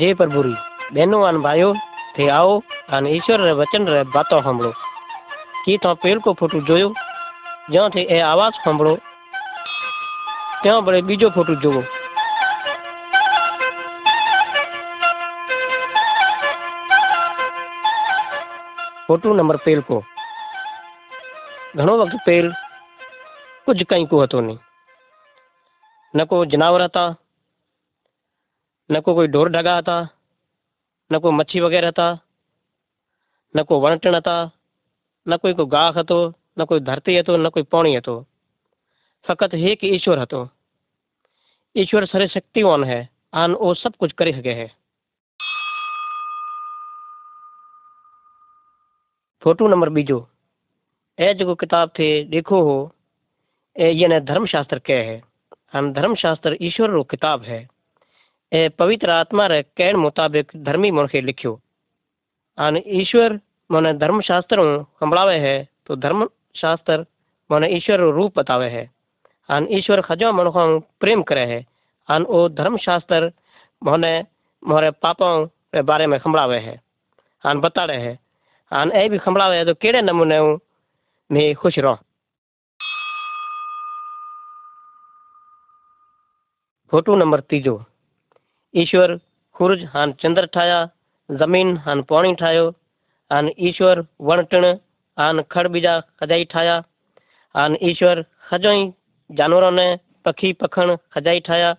जय प्रभु बहनों आन भाइयों थे आओ आन ईश्वर रे वचन रे बातो हमड़ो की तो पेल को फ़ोटो जोयो जो थे ए आवाज़ हमड़ो त्यो बड़े बीजो फ़ोटो जोवो फ़ोटो नंबर पेल को घणो वक्त पेल कुछ कहीं को नहीं न को जनावर था न को कोई ढोर ढगा था न को मच्छी वगैरह था न को वणटण था न कोई को गाह હતો ન કોઈ ધરતી હતો ન કોઈ પાણી હતો ફક્ત એક ઈશ્વર હતો ઈશ્વર સર્વશક્તિવાન है આન वो सब कुछ કરી શકે है फोटो नंबर बीजो ए जो किताब थे देखो हो ए ये धर्मशास्त्र क्या है हम धर्मशास्त्र ईश्वर रो किताब है ए पवित्र आत्मा रे कहण मुताबिक धर्मी मनखे लिखियो आन ईश्वर મને ધર્મશાસ્ત્ર સંભળાવે है तो धर्मशास्त्र મને ईश्वर रूप बतावे है आन ईश्वर खजो मनुखों प्रेम करे है आन ओ धर्मशास्त्र મને मोरे पापों के बारे में संभळावे है आन बताड़े है आन ए भी संभळावे है तो केड़े नमूने हूँ मैं खुश रहो फोटो नंबर तीजो ईश्वर सूरज हान चंद्र ठाया, ज़मीन हान पानी ठायो आन ईश्वर वण टिण आन खड़ बीजा खजाई ठाया आन ईश्वर खजोई जानवरों ने पखी पखण खजाई ठाया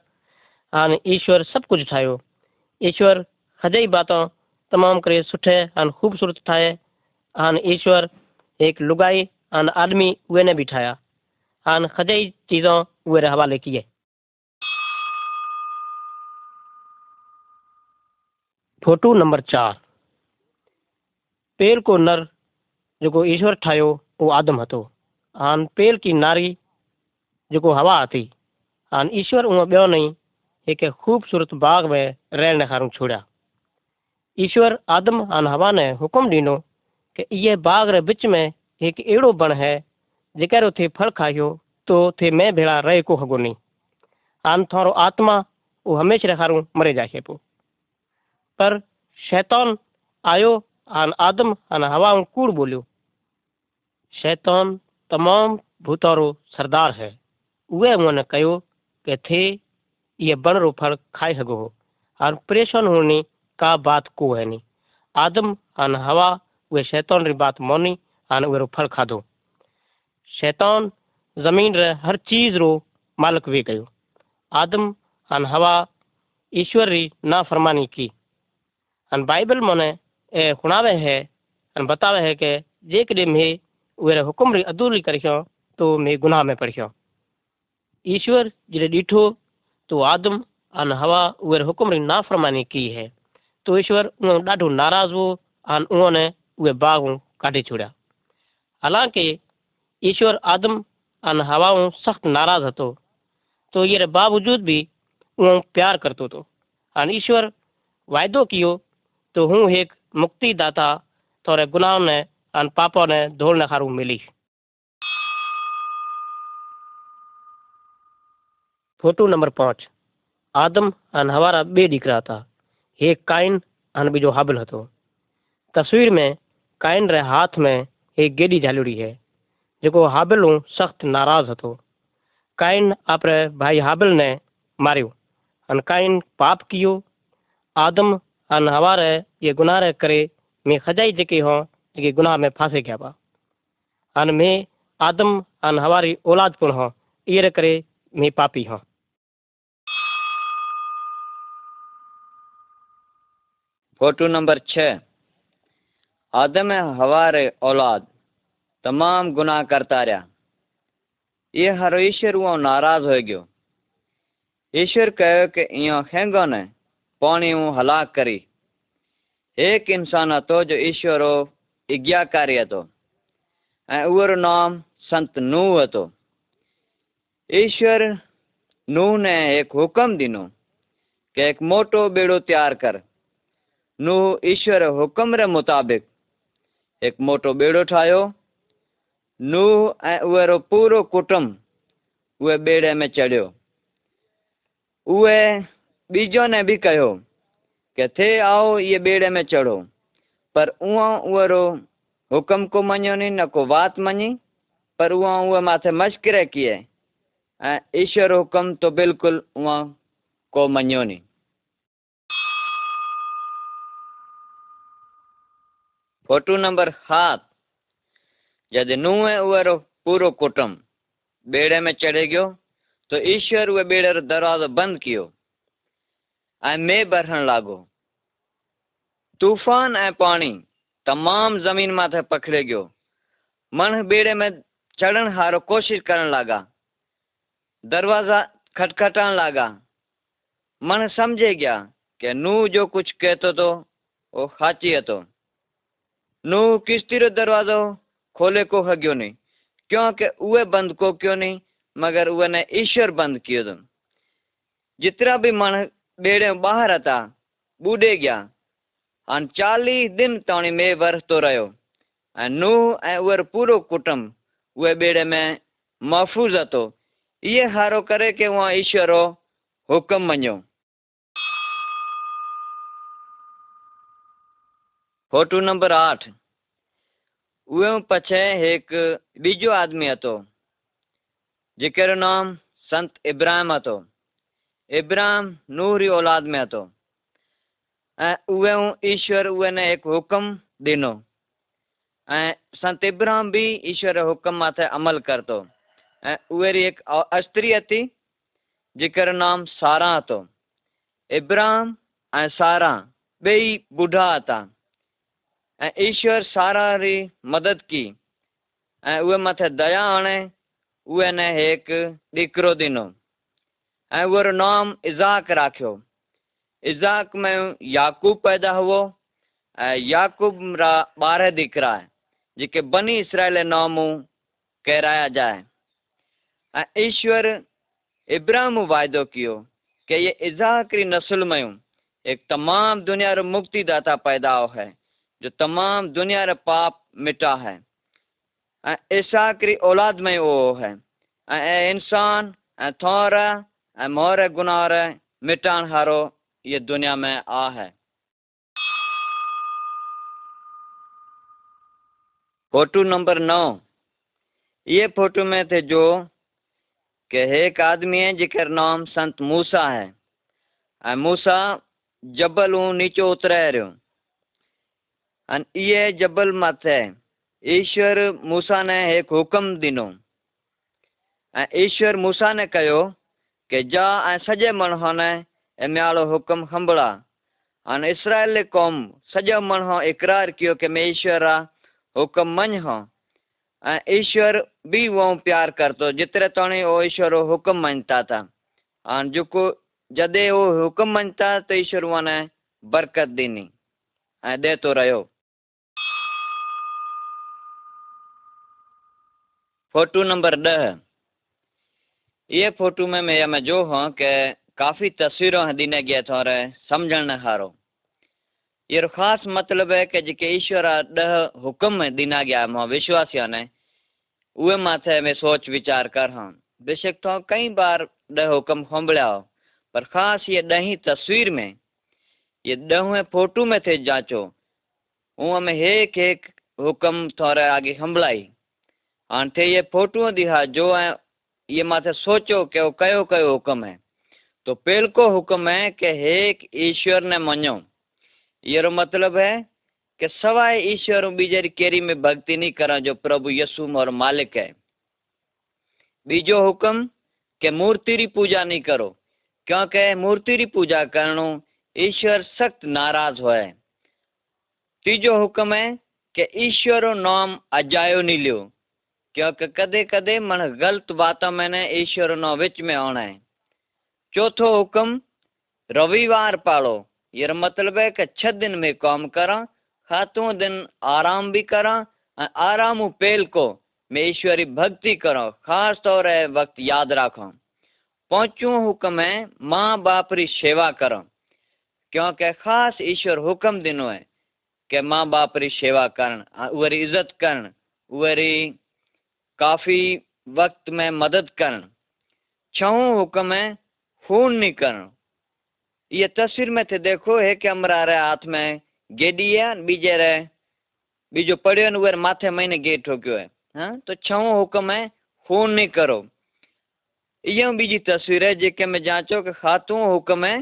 आन ईश्वर सब कुछ ठायो। ईश्वर खजाई बातों तमाम करे सुठे आन खूबसूरत ठाए आन ईश्वर एक लुगाई आन आदमी उहे ने भी ठाया। आन खजाई चीज़ों रे हवाले किए। फोटू नंबर चार। पेल को नर, जो ईश्वर ठाहियो वो आदम हतो। आन पेल की नारी, जो हवा हती। आन ईश्वर उहो ॿियो ख़ूबसूरत बाग में रहने खारू छोड़ा ईश्वर आदम आन हवा ने हुकुम डो कि ये बाग रे बिच में एक अड़ो बण है, जेकरो थे फल खाओ तो थे मैं भेड़ा रहे को हगो नहीं हान आत्मा वो हमेशा खारू मरे जाए पो। पर शैतान आयो, आन आदम, आन हवा कूड़ बोलियो, शैतान तमाम भूतारो सरदार है। उहे उन कयो कि थे ये बण रो फल खाई सघो हो। और परेशान होने का बात को है नहीं आदम, आन हवा, उहे शैतान री बात मोनी, आन वे रो फल खाधो। शैतान ज़मीन रे हर चीज़ रो मालिक वे गयो आदम, आन हवा ईश्वर री ना फरमानी की। बाइबल मने, ए सुनावे है, अन बतावे है कि जेकॾहिं मैं उहे हुकुम री अदूरी करियो तो मैं गुनाह में पढ़ियो ईश्वर जॾहिं ॾिठो तो आदम अन हवा उहे हुकुम री नाफरमानी की है। तो ईश्वर उहो ॾाढो नाराज़ हो अन उन्होंने उहे बाग काढी छुड़िया। हालाँकि ईश्वर आदम अन हवा सख्त नाराज़ હતો तो ये बावजूद भी उहो प्यार करतो तो। अन ईश्वर वायदो कियो तो हूँ एक मुक्तिदाता तोरे गुनाह ने अन पापों ने धोलने खारू मिली फोटो नंबर पाँच आदम अन हवारा बे દીકરા હતા એક કાઈન અને બીજો હાબલ હતો તસવીર में કાઈન रे हाथ में एक गेडी झालुड़ी है जेको हाबिल सख्त नाराज હતો काइन आपरे भाई हाबिल ने मारियो अन काइन पाप कियो आदम अन हवा रे, ये गुनाह करे, मैं खजाई जेके हों जेके गुनाह में फांसे गया बा। अन मैं आदम अन हवारी औलाद पुण हों ये रे करे मैं पापी हों। फ़ोटो नंबर छः। आदम हवा रे औलाद, तमाम गुनाह करता रहा। ये हर ईश्वर उहो नाराज़ हो गयो। ईश्वर कहो कि इहो खेंगो ने पाणी हलाक करी एक इंसान હતો जो ईश्वर આજ્ઞાકારી હતો ऐं उहो नाम संत नूह હતો ईश्वर नूह ने एक हुक्म ॾिनो कि एक मोटो बेड़ो तैयार कर नूह ईश्वर हुक्म रे मुताबिक़ एक मोटो बेड़ो ठाहियो नूह ऐं उहो पूरो कुटुंब उहे ॿेड़े में चढ़ियो उहे ॿिजो ने बि कयो કે थे आओ ये ॿेड़े में चढ़ो पर उहो हुकुम को मञियो नी न को बात मञी पर उहा उहे माथे मश्किरे किए ईश्वर हुकुम तो बिल्कुलु उहा को मञियो नी फोटू नंबर सात जॾहिं नूह उहो पूरो कुटुंब ॿेड़े में चढ़े गयो तो ईश्वर उहे ॿेड़े जो दरवाज़ो बंदि कयो ऐं में भरण लागो। तूफ़ान ऐं पाणी तमामु ज़मीन माथे पखिड़े गयो। मण ॿेड़े में चढ़ण हारो कोशिशि करण लॻा दरवाज़ा खटखटाइण लॻा मन समझे गया कि नूह जो कुछ कहे थो तो उहो साची હતો नूह किश्ती जो दरवाज़ो खोले को सघियो नहीं क्योंकि उहे बंदि को क्यों नहीं मगर उहे ने ईश्वर बंदि कयो अथनि जेतिरा बि माण्हू ॿेड़े ॿाहिरि था ॿुॾे गया हाणे चालीह दिन ताणी में वरतो रहियो ऐं नूह ऐं उहो पूरो कुटुंब उहे ॿेड़े में महफ़ूज़ હતો इहे हारो करे कि उहा ईश्वर जो हुकुम मञियो फोटू नंबर आठ उहे पछे हिकु બીજો આદમી હતો જેકરો નામ સંત ઇબ્રાહિમ इब्राहिम नूरी औलाद में तो ऐं उ ईश्वर, उहे ने एक हुक्म दिनो ए संत इब्राहिम भी ईश्वर जे माथे अमल कर तो उहे री अस्त्री थी जिकर नाम सारा तो इब्राहिम ए सारा बेई बुढ़ा था ईश्वर सारा री मदद की। ऐं उहे मथे दया आने उ ने एक ॾीकिरो दिनो ऐं उहो नाम इज़ाक राखियो। इज़ाक में याकूब पैदा हुओ, ऐं याकूब रा ॿारहं ॾिकरा जेके बनी इसराइल नामूं कहराया जाए ऐं ईश्वर इब्राहिम वाइदो कयो कि ये इज़ाक री नस्ल में एक तमाम दुनिया रो मुक्तिदाता पैदा हो जो तमाम दुनिया रे पाप मिटा है ऐं इसाक री औलाद में वो है ऐं इंसान, ऐं मोर गुनार मिटान हारो, ये दुनिया में आ है। फोटू नंबर नौ। ये फ़ोटो में थे जो कि एक आदमी है जिकर नाम संत मूसा है। मूसा जबल ऊं नीचे उतरे रहियो अन इहे जबल मथे ईश्वर मूसा ने हिकु हुकुम ऐं ईश्वर मूसा ने कयो कि जा ऐं सॼे माण्हुनि ने एमियालो हुकुम संभड़ा हाणे इसराइल क़ौम सॼो माण्हू इक़रार कयो कि मैं ईश्वर आहे हुकुम मञ हो ऐं ईश्वर बि उहो प्यार करतो जेतिरे ताणी उहो ईश्वर हुकुम मञता था हाणे जेको जॾहिं उहो हुकुम मञता त ईश्वर उहा बरकत ॾिनी ऐं ॾे थो रहियो नंबर ॾह इहे फोटू में मैं जो हाँ कि काफ़ी तस्वीरों ॾिने गया थोरे सम्झण हारो। इहो ख़ासि मतिलबु है कि जेके ईश्वर ॾह हुकुम ॾिना गया माँ विश्वासियों ने, उहे माथे में सोच वीचार कर हाँ। बेशक तो कई बार ॾह हुकुम संभलिया हो, पर ख़ासि ये ॾहीं तस्वीर में, ये ॾहें फोटू में थे जांचो, उहा में एक एक हुकुम थोरे आगे संभलाई हाणे थे ये फोटूअ दिहा जो है ये माथे सोचो कि वो कयो कयो हुकुम है। तो पहलको हुक्म है कि एक ईश्वर ने मञो ये मतलब है कि सवाए ईश्वर बीजे केरी में भक्ति नहीं करा जो प्रभु यसु और मालिक है। बीजो हुक्म कि मूर्ति री पूजा नहीं करो। क्योंकि मूर्ति री पूजा करणो ईश्वर सख्त नाराज़ होए। तीजो हुक्म है कि ईश्वर नाम अजायो नहीं लियो। क्योंकि कदे कदे मन गलत बातों में ने ईश्वर नो विच में आना है। चौथो हुक्म, रविवार पालो। ये मतलब है कि छह दिन में काम करा, सातों दिन आराम भी करा आराम पेल को मैं ईश्वरी भक्ति करो, खास तौर है वक्त याद रखो। पांचवो हुक्म है, माँ बाप री सेवा करो। क्योंकि खास ईश्वर हुक्म दिनो है कि माँ बाप री सेवा करण उहरी इज़्ज़त करण उहरी काफ़ी वक्त में मदद करण छहों हुक्म है खून नहीं करण। ये तस्वीर में थे देखो है कि हमारा रे हाथ में गेडी है, बीजे रे, बीजो पड़ियो ने माथे महीने गे ठोक्यो है हाँ। तो छओ हुक्म है खून नहीं करो। इहो बीजी तस्वीर है, जेके में जांचो कि खातू हुक्म है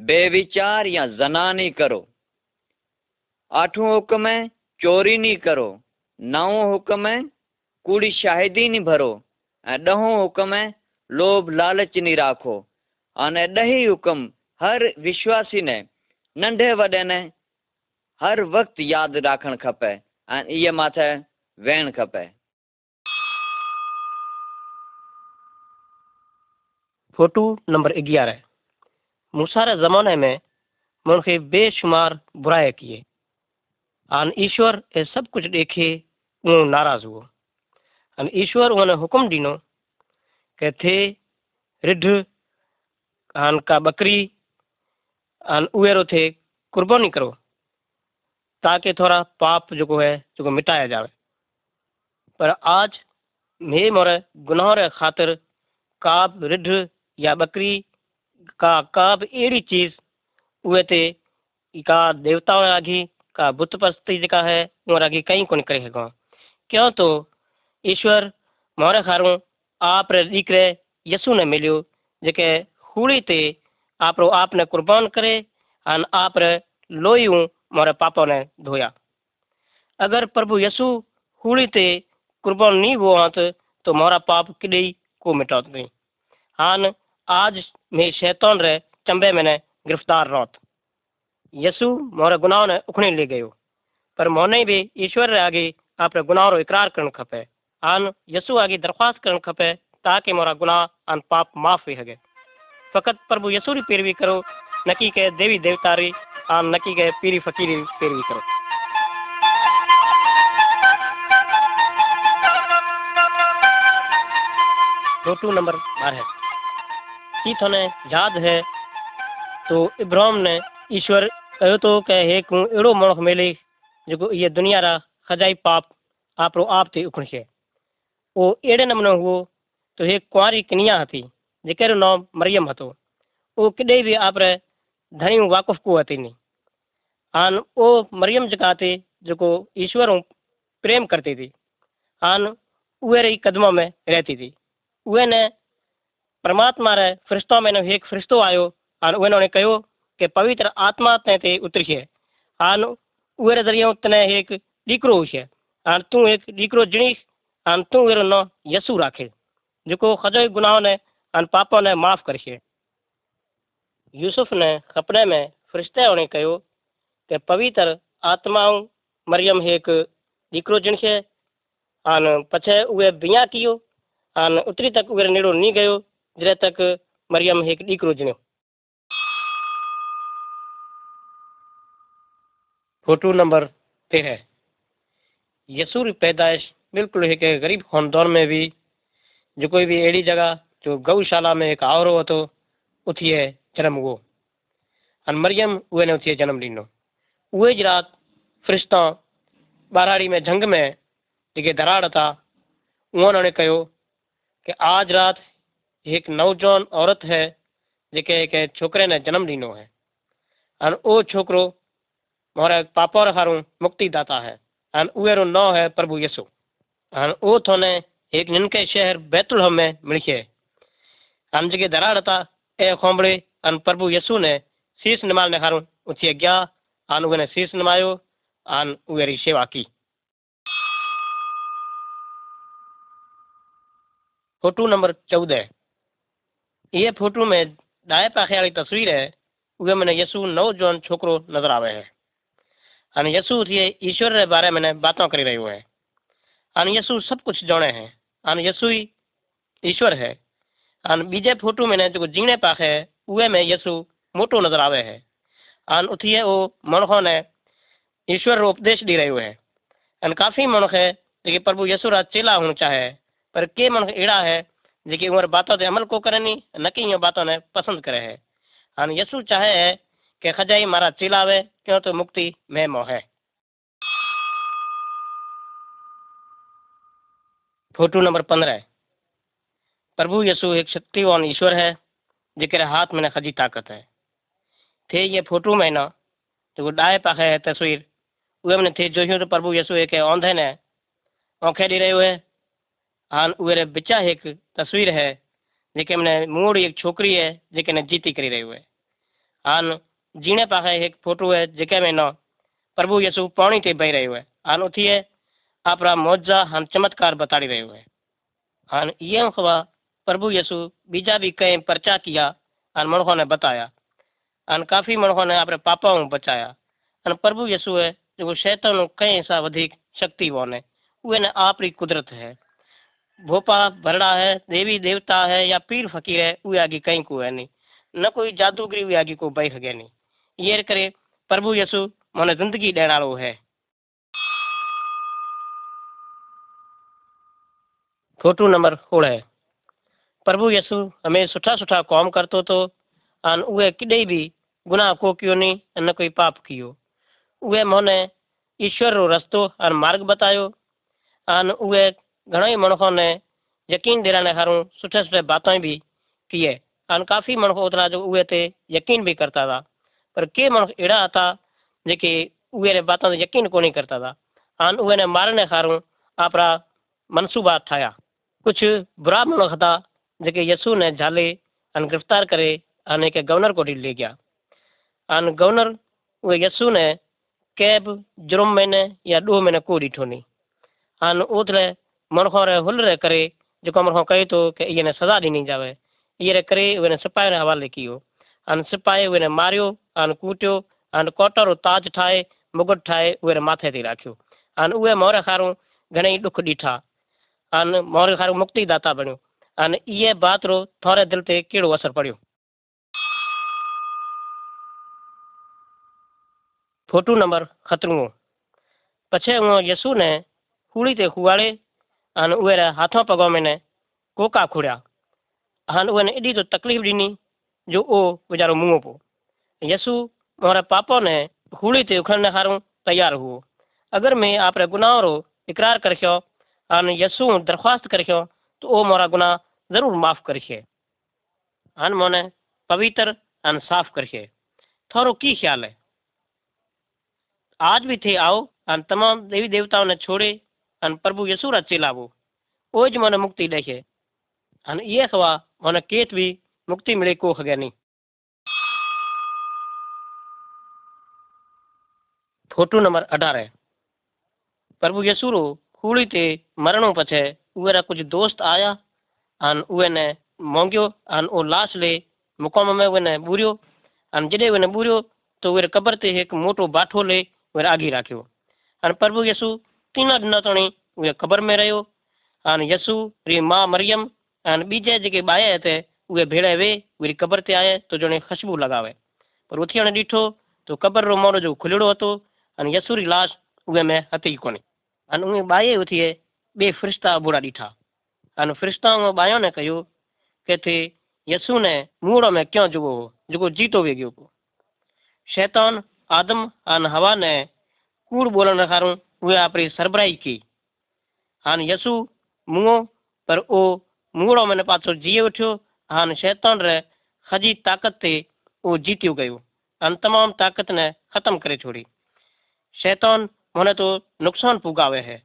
बेविचार या जना नहीं करो। आठों हुक्म है चोरी नहीं करो। नवों हुक्म है कूड़ी शाहिदी ऐं ॾहों हुक्म है लोभ लालच नहीं राखो अने ॾही हुक्म हर विश्वासी ने नंढे वॾे ने हर वक़्त यादि राखणु खपे ऐं इहे माथे वेहणु खपे फोटू नंबर ग्यारह मूसा रे ज़माने में मुनखे बेशुमार बुराई किए आन ईश्वर ए सब कुछ देखे उहो नाराज़ हुओ अन ईश्वर उन्हें हुक्म ॾिनो के थे रिढ आन का बकरी आन उहेरो थे कुर्बानी करो, ताकि थोड़ा पाप जो को है जो को मिटाया जावे। पर आज मे मोरे गुनाह रे खातिर का बि रिढ या बकरी का का बि अहिड़ी चीज़ उहे ते का देवताओं रागी का बुत परस्ती जेका है उहा रागी कई कोन करे सघूं। क्यों तो ईश्वर मोरे खारूं आप दीकरे यसु ने मिलियो, जेके हूड़ी ते आपरो आपने कुर्बान करे अन आप रे लोहियूं मोरे पापों ने धोया। अगर प्रभु यसु हूड़ी ते कुर्बान नहीं हुआ तो मोरा पाप किडे को मिटात नहीं हान आज मैं शैतान रे चंबे मैंने गिरफ़्तार रौत। यसु मोरे गुनाह ने उखणे ले गयो, पर मोने भी ईश्वर रे आगे आपरे गुनाह रो इकरार करण खपे। आन यसु आगे दरख्वास्त करण खपे ताकि मोरा गुनाह अन पाप माफ़ हुई सके फकत प्रभु यसु री पैरवी करो नकी के देवी देवता री, आन नकी के पीरी फकीरी री पैरवी करो। फ़ोटो नंबर बारह की थोने याद है तो इब्राहिम ने ईश्वर कहो तो के एक अहिड़ो माण्हू मिले जेको इहे दुनिया रा खजाई पाप आपरो आप ते उखणिसे ಓ नमूने ನಮನೋ तो एक कुआरी कनिया हती, जेकेरो नाम मरियम हतो। ओ किडे भी आपरे धणी वाकुफ को हती नी। आन ओ मरियम जका थे जको ईश्वर प्रेम करती थी। आन उहे रही कदमों में रहती थी। उहे ने परमात्मा रे फरिश्तों में एक फरिश्तो आयो, आन उहे ने कहो के पवित्र आत्मा ते ते उतरी है आन उहे रे ज़रिए तने एक दीकरो है आन तू एक दीकरो जणीश એરો નો યસુ રાખે જેકો ખજોય ગુનાહોને અને પાપોને માફ કરશે યુસુફને સપને में ફરિશ્તાઓને કહ્યું કે પવિત્ર આત્માઓ મરિયમ એક દીકરો જણશે આન પછી ઉએ બિયા કયો આન ઉતરી તક ઉરે નેડો નહીં ગયો જરે તક મરિયમ એક દીકરો જણ્યો फोटो नंबर तेरह यसू री पैदाइश बिल्कुल एक गरीब ख़ानदान में भी जो कोई भी अड़ी जगह, जो गौशाला में एक आउरो वरितो उथी आहे जनमु उहो हाणे मरियम उहे न उथी जनमु ॾिनो उहे जी राति फ़रिश्ता ॿारहाड़ी में झंग में जेके दराड़ था उन्होंने कयो कि आज रात एक नौजवान औरत है जेके हिकु छोकरे ने जन्म ॾिनो है। हाणे उहो छोकिरो मोहर पापा खां मुक्तिदाता है। हाणे उहेरो नओं है प्रभु यसु और वो थोने एक निनके शहर बैतुलहम में मिलके हम जगह दराड़ था ए खोमड़े अन प्रभु यीशु ने शीश निमाल ने हारू उठी गया आन उहे ने शीश निमायो आन उहेरी सेवा की फोटो नंबर चौदह ये फोटो में दाएं पाखे वाली तस्वीर है उहे मैंने यीशु नौजवान छोकरो नजर आवे है અને યસુ થી ઈશ્વર રે બારે મને बातों કરી રહ્યો है અને યસુ सब कुछ जाने है અને યસુ ईश्वर है અને બીજે फोटो में जो जीने पाखे है उहे में यीशु मोटो नजर आवे है અને उथिए वो मनुखों ने ईश्वर रो उपदेश दी रहो है અને काफी मनुख है जेके प्रभु यीशु रा चेला होना चाहे पर के मनुख एड़ा है जेके उमर बातों ते अमल को करे नी न कि इन बातों ने पसंद करे है અને यीशु चाहे है કે ખજાઈ મારા ચીલાવે ક્યો તો મુક્તિ મેં મોહે फ़ोटो नंबर पंद्रह प्रभु यीशु एक शक्तिवान ईश्वर है, जेकरे हाथ में खजी ताकत है। थे ये फ़ोटो में ना तो वो डाए पाखे है तस्वीर। उहे मैंने थे जो तो प्रभु यीशु एक औंधे ने औखे दे रहे है। हाँ उहे बिचा एक तस्वीर है, जेके मैंने मूड़ एक छोकरी है, जेके ने जीती करी रही है। हाँ जीने पाखे एक फ़ोटो है, जेके में ना प्रभु यीशु पानी ते बह रहे है। हाँ उथी है आपरा मौजा हान चमत्कार बताड़ी रहियो है हान ये खबा प्रभु यसु बीजा भी कई पर्चा किया हान मणखों ने बताया हान काफ़ी मणखों ने अपने पापाओं बचाया हान प्रभु यसु है जो शैतान कई सा वधिक शक्ति वोने उहे ने आप री कुदरत है भोपा भरड़ा है देवी देवता है या पीर फकीर है उहे आगे कहीं को है नहीं न कोई जादूगरी उहे आगे को बही सघे नहीं ये करे प्रभु यसु मन ज़िंदगी वारो है फ़ोटो नंबर सोलह प्रभु यसु हमें सुठा सुठा कौम करतो तो अन उहे किॾे बि गुनाह को कयो नहीं न कोई पाप कियो उहे मोने ईश्वर रो रस्तो अन मार्ग बतायो अन उहे घणेई मणखों ने यकीन दिलाने खारूं सुठे सुठे बातें भी किए अन काफ़ी मणख ओतिरा जो उहे ते यकीन भी करता था पर के मणख अहिड़ा था जेके उहे बातों यकीन कोन्ह करता था अन उहे ने मारने खारूं आपरा मनसूबा ठाया कुछ बुरा मणख था जेके यसू ने झाले अन गिरफ़्तार करे अन एक गवर्नर को ले गया। अन गवर्नर, उहे यसू ने कंहिं बि जुर्म महीने या ॾोह में न को ॾिठो नहीं अन ओतिरे मणखों रे हुल रे करे, जेको मणखो कहे थो कि इहे ने सज़ा ॾिनी जावे, इहे रे करे उहे सिपाही रे हवाले कयो। अन सिपाही उहे मारियो, अन कूटियो, अन कोटर ताज ठाहे, मुकुट ठाहे उहे माथे ते राखियो। अन उहे मोहर खारूं घणेई ॾुख ॾिठा। अन मोहर खारूं मुक्ति दाता बणियो अन इहे बात रो थोरे दिलि ते कहिड़ो असरु पड़ियो फ़ोटो नंबर खतरूं पछे उहो यसू ने कूड़ी ते खुवाड़े अन उहे हाथों पगों में ने कोका खुड़िया हन उहे ने एॾी तो तकलीफ़ ॾिनी जो ओ वीचारो मुंहुं पियो यसू मोरे पापो ने हूड़ी ते उखड़ने खारूं तैयार हुओ अगर मैं आपरे गुनाह रो इकरार करख्यो अन यसु दरख्वास्त करखियो तो ओ मोरा गुनाह ज़रूरु माफ़ु करशे अन मोने पवित्र अन साफ़ करशे थोरो की ख्याल है आज भी थे आओ अन तमाम देवी देवताओं ने छोड़े अन प्रभु यसु रा चेला वो ओ मोने मुक्ति देखे अन ये सवा मोने केत भी मुक्ति मिले को हगे नहीं फ़ोटो नंबर अठारह प्रभु यसूरो कूड़ी ते मरण पछे उरा कुछ दोस्त आया, अन उए ने मोंग्यो, अन ओ लाश ले मुकाम में वे ने बुरियो। अन जडे ने बुरियो तो वे कब्र ते एक मोटो बाठो ले वे आगी राख्यो। अन प्रभु यीशु तीन दिन तणी वे कबर में रहो अन यीशु री माँ मरियम, अन बीजे जके बाये थे वे भेड़े वे वे कबर ते आए तो जणे खुशबू लगावे। पर उथियण डिठो तो कबर रो मोरो जो खुलेड़ो हतो, अन यीशु री लाश उगे में हती कोनी। અને ઉએ બાએ ઉથીએ બે ફરિશ્તા બુરા ડીઠા અને ફરિશ્તાઓ બાયોને કહ્યું કે તે યસુને મૂળો में क्यों जुगो हो जेको जीतो वे गयो को शैतान आदम अन हवा ने कूड़ बोलन रखारूं उहे आपरी सरबराई की हान यसु मुंहो पर ओ मूड़ो में पाछो जीए उठियो हान शैतान रे खजी ताकत ते ओ जीतियो गयो अन तमाम ताकत ने खत्म करे छोड़ी शैतान मोने तो नुकसान पुगावे है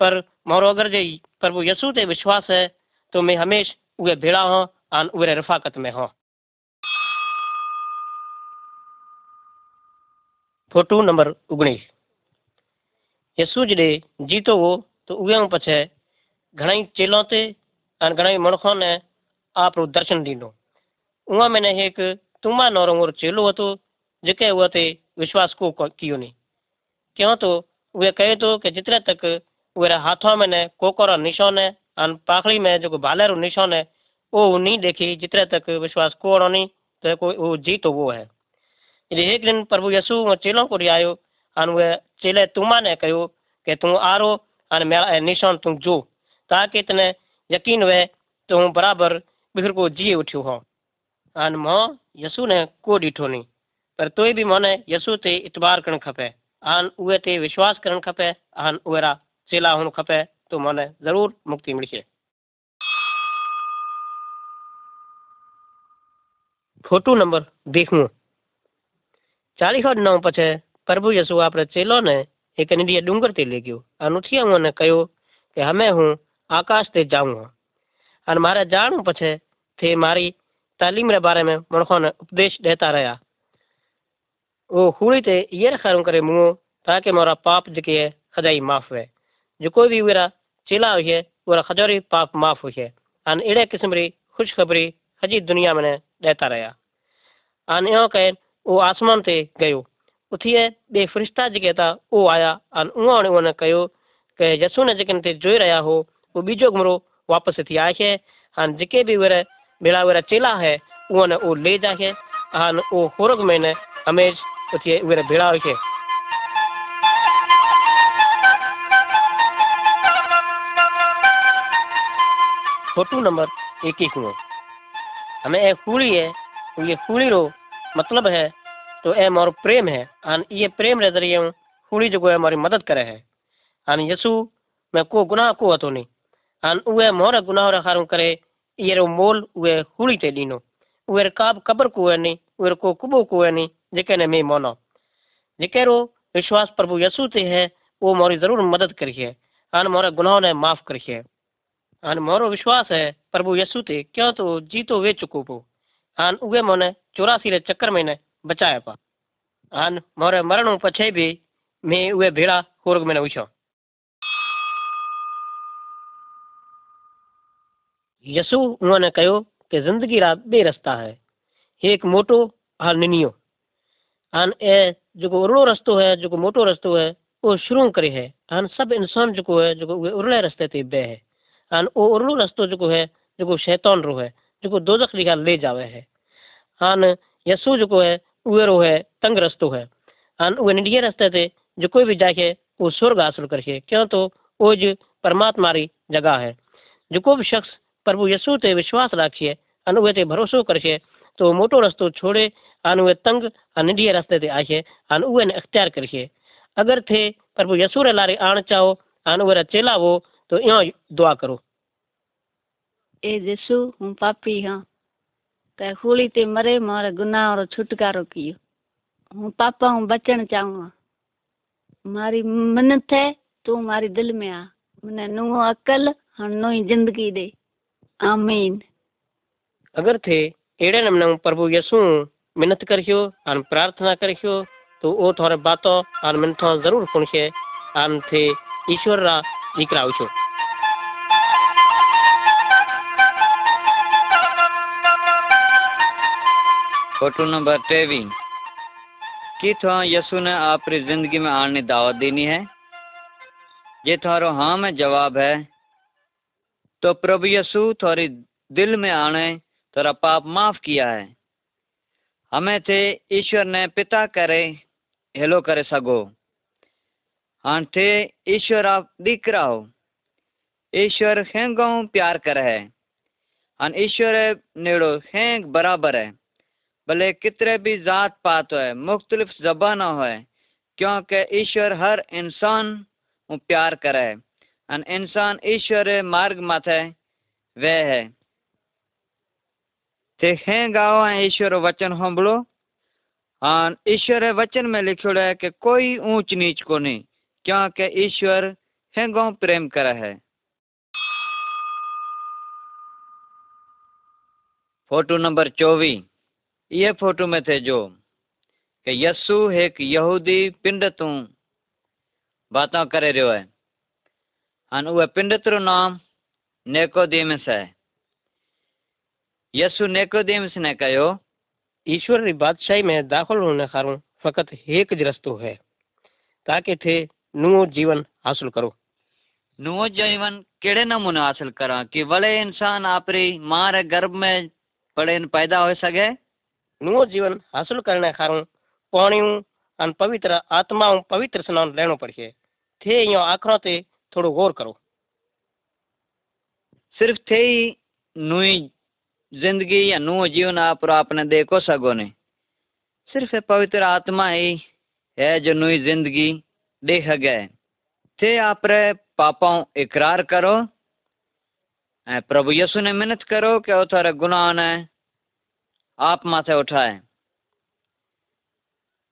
पर मोरो अगर जे प्रभु यसु ते विश्वास है तो मैं हमेश उहे भेड़ा हो अन उहे रफाकत में हो फ़ोटो नंबर ओगणीस यसु जॾे जीतो हो तो उहे पछे घणेई चेलो ते अन घणेई मणखों ने आपरो दर्शन ॾिनो उहा में हिकु तुमा नौरो चेलो હતો जेके उहा ते विश्वास को कियो नहीं क्यों तो? वे कहे तो कि जितने तक वे हाथों में ने कोकोरा निशान है, अन पाखड़ी में जो भाले रो निशान है, वो नहीं देखी, जितने तक विश्वास को नहीं तो कोई वो जी तो वो है। एक दिन प्रभु यसु चेलों को आयो अन वे चेले तुमा ने कहो कि तू आरो, अन मेरा निशान तू जो, ताकि तने यकीन वे तो हूँ बराबर बिखर को जी उठियो हो। अन मो यसु ने को ॾिठो नहीं पर तोय भी मोने यसु ते इतबार करणु खपे। आन उहे ते विश्वास करणु खपे, आन उहे चेला हुअणु खपे, तो त मन ज़रूर मुक्ति मिलशे। फ़ोटो नंबर देखूँ। चालीह नौ पछे प्रभु यसु अपने चेलो ने एक निडी डूंगर ते ले गयो अन उठी ने कयो कि हमें हूँ आकाश ते जाऊँ अन मारे जानू पछे थे मारी तालीम रे बारे में मनखों ने उपदेश देता रहा वो ये खैर करे मुँह, ताकि मोरा पाप जेके है खजाई माफ़ हुए। जो कोई भी मेरा चेला हुई वो खजोरी पाप माफ़ हुई अन अड़े किस्म री खुशखबरी हजी दुनिया में देता रहा अन यो कहे वो आसमान ते गयो। उथिए बे फरिश्ता जेके था वो आया। अन उन्होंने उन्होंने कहो कि यसू ने जेकन ते जोई रहा हो वो बीजो घुमरो वापस थी आए अन जेके भी वे बेड़ा वे चेला है उन्होंने वो ले जाके अन वो होरग में ने हमेश वे भेड़ा हुए फ़ोटो नंबर इक्कीस में। हमें एक फूली है तो ये फूली रो मतलब है तो ए मारो प्रेम है। अन ये प्रेम रे ज़रिए फूली जो है हमारी मदद करे है। अन यसु में को गुनाह को हतो नहीं। अन उहे मोर गुनाह रे खारू करे, ये रो मोल उहे फूली ते ॾिनो उहे काब कबर को है नहीं को नहीं जेके ने मैं मोनो। जेके रो विश्वास प्रभु यसु ते है, वो मोरी ज़रूर मदद करी है अन मोरे गुनाह ने माफ़ करी है अन मोरो विश्वास है, प्रभु यसु ते, क्यों तो जीतो वे चुको पो। अन उहे मोने चौरासी रे चक्कर में ने बचाया पा। अन मोरे मरण पछे भी मैं उहे भेड़ा होरग में न उछो। यसु उन्होंने कहो कि ज़िंदगी रा बे रस्ता है। एक मोटो और निनियो। अन ए जो उरड़ो रस्तो है जो मोटो रस्तो है वो शुरू करे है। अन सब इंसान जो है जो उरड़े रस्ते ते बे है। अन वो उरड़ो रस्तो जो है जो शैतान रो है जो दोजख लिखा ले जावे है। अन यसु जो है उहे रो है, तंग रस्तो है। अन उहे निडिये रस्ते ते जो कोई भी जाके वो स्वर्ग हासिल करे क्यों तो वो जो परमात्मा री जगह है। जो कोई भी शख्स प्रभु यसु ते विश्वास राखिए अन उहे ते भरोसो करशे तो मोटो रस्तो छोड़े अन उहे तंग अन निडिये रस्ते ते आशे अन उहे ने अख्तियार करशे अगर थे प्रभु यसु रे लारे आण चाहो अन उहे चेला वो तो यो दुआ करो એ જેસુ હું પાપી હા તે હોળી તે મરે મારા ગુનાહોરો છુટકારો कियो હું पापा हूँ बचण चाहूँ मारी मन्नत है तू मारी दिल में आ मने नुओ अकल और नई जिंदगी दे आमीन अगर थे एड़े नमूने प्रभु यसु मिन्नत करशो अन प्रार्थना करशो तो वो थोड़े बातों और मिन्नतों ज़रूर सुनशे अन थे ईश्वर रा दीकरा आवशो फ़ोटो नंबर टेवी कि थो यसु ने आपरी ज़िंदगी में आने दावत देनी है? ये थारो हाँ में जवाब है। तो प्रभु यसु थोड़ी दिल में आने थोड़ा पाप माफ़ किया है। हमें थे ईश्वर ने पिता करे, हेलो करे सगो। हाँ थे ईश्वर आप दीकरा हो। ईश्वर हेंगो प्यार करे है। हाँ ईश्वर नेड़ो हेंग बराबर है। भले कितने भी जात पात हो मुख्तलिफ़ जबान हो क्योंकि ईश्वर हर इंसान प्यार करे अन इंसान ईश्वर मार्ग माथे वह है। ते हैं गाओ ईश्वर वचन होंबड़ो। हाँ ईश्वर वचन में लिखो है कि कोई ऊंच नीच को नहीं क्योंकि ईश्वर हेंगो प्रेम करे है। फ़ोटो नंबर चौबीस ये फ़ोटो में थे जो, कि यस्सु एक यहूदी पिंड तू बात करे रो है। अन वह पिंड नाम नेकोदेमस है। यसु नेकोदेमस ने कहो ईश्वर की बादशाही में दाखिल होने खारू फकत एक ज रस्तो है ताकि थे नुओ जीवन हासिल करो। नुओ जीवन केड़े नमूने हासिल करा कि वले इंसान आपरी माँ रे गर्भ में पड़े पैदा हो सके? नुओ जीवन हासिल करने खारू पाणियों अन पवित्र आत्माओं पवित्र स्नान लेनो पड़े थे यो आखरों ते थोड़ो गौर करो। सिर्फ़ थे ही नुई ज़िंदगी या नुओ जीवन आप आपने देखो सगो ने सिर्फ़ पवित्र आत्मा ही है जो नुई ज़िंदगी देख गए थे आप रे पापाओं इकरार करो, ऐं प्रभु यसु ने मिन्नत करो कि वो थारे गुनाह ने आप माथे उठाए।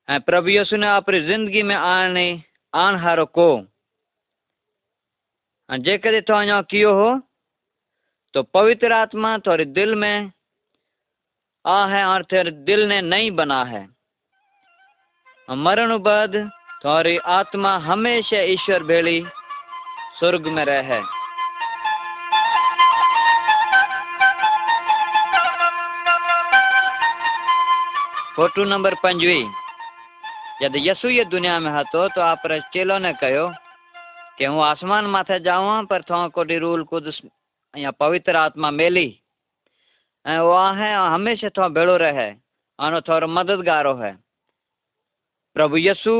प्रभु यसु ने अपनी ज़िंदगी में आने आण हारो को। ऐं जेकॾहिं तव्हां अञा कयो हो तो पवित्र आत्मा थोड़े दिल में आ है और तेरे दिल ने नहीं बना है। मरण बद थोड़ी आत्मा हमेशा ईश्वर भेड़ी स्वर्ग में रहे। फ़ोटो नंबर पंजवी यदि यसु ये दुनिया में हतो तो आप चेलो ने कहो कि हूँ आसमान माथे जाऊँ, पर थो कोटी रूल कुछ या पवित्र आत्मा मिली वह हमेशा आहे हमेशह थो रहे अनो थोरो मददगारो है प्रभु यसु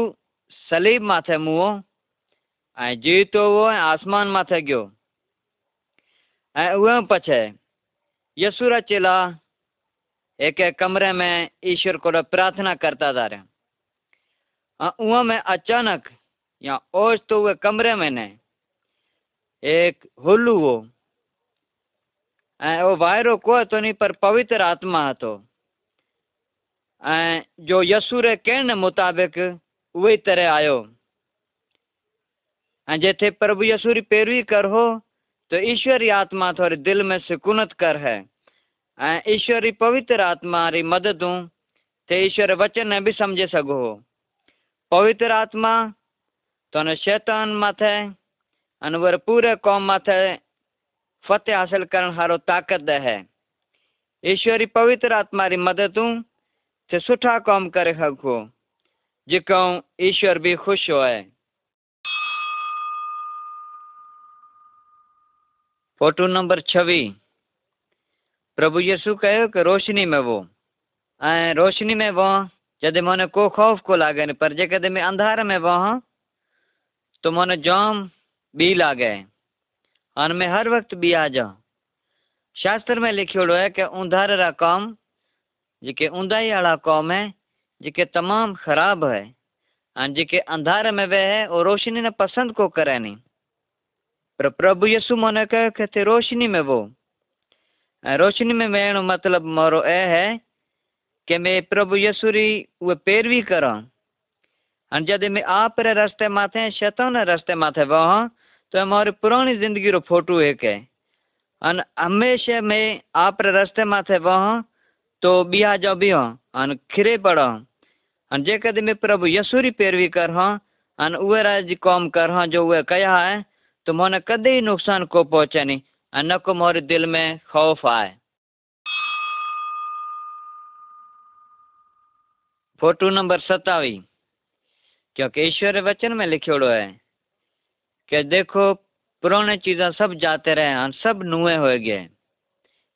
सलीब माथे मुँह जी तो वो आसमान माथे गयो ऐं पछे यसुरा चेला एक एक कमरे में ईश्वर को प्रार्थना करता जा रहा उहाँ में अचानक या ओज तो हुए कमरे में ने एक हुल्लू हो ऐं उहो वाइरो को હતો નહીં પર પવિત્ર આત્મા હતો ऐं जो यसू रे कहण मुताबिक़ उहे तरह आयो ऐं जेथे प्रभु यसू री पैरवी कर हो तो ईश्वरी आत्मा थोड़ी दिल में सुकूनत कर है ऐं ईश्वरी पवित्र आत्मा री मददूं ते ईश्वर वचन बि सम्झे सघो हो पवित्र आत्मा तो शैतान माथे अन वर पूरे कौम माथे फतेह हासिल करण हारो ताक़त है। ईश्वरी पवित्र आत्मा री मददूं ते सुठा कम करे सघो जेको ईश्वर बि ख़ुशि होए। फ़ोटो नंबर छवीह प्रभु यीशु कहो कि रोशनी में वो। ऐं रोशनी में वो जॾहिं मन को ख़ौफ़ को लागे पर जेकॾहिं मैं अंधार में वह तो मन जाम बी लागे। और मैं हर वक्त बी आ जाऊँ। शास्त्र में लिखियोड़ो है कि उंधार कौम, जेके ऊंधाई वाला कौम है, जेके तमाम ख़राब है और जेके अंधार में वे है वो रोशनी ने पसंद को करे नहीं। पर प्रभु यीशु मन कहो कि रोशनी में वो। ऐं रोशनी में वेहण मतिलबु मोरो ए है कि मैं प्रभु यीशु री उहे पैरवी करां और जॾहिं मैं आप रे रस्ते माथे, शैतान रस्ते माथे वहाँ तो हमारी पुरानी ज़िंदगी रो फ़ोटो एक है। अन हमेशा मैं आप रस्ते माथे वहाँ तो बिया जाओ बिहो, अन खिरे पड़ो। अन जे कदे मैं प्रभु यीशु री पैरवी कर हाँ अन उहे राज कौम कर हाँ जो उहे कया है तो मोने कदे ही नुकसान को पहुँचे नहीं न को मोरे दिल में खौफ आए। फ़ोटो नंबर सतावी, क्योंकि ईश्वर वचन में लिखोड़ो है कि देखो, पुराने चीज़ा सब जाते रहे और सब नुए हो गए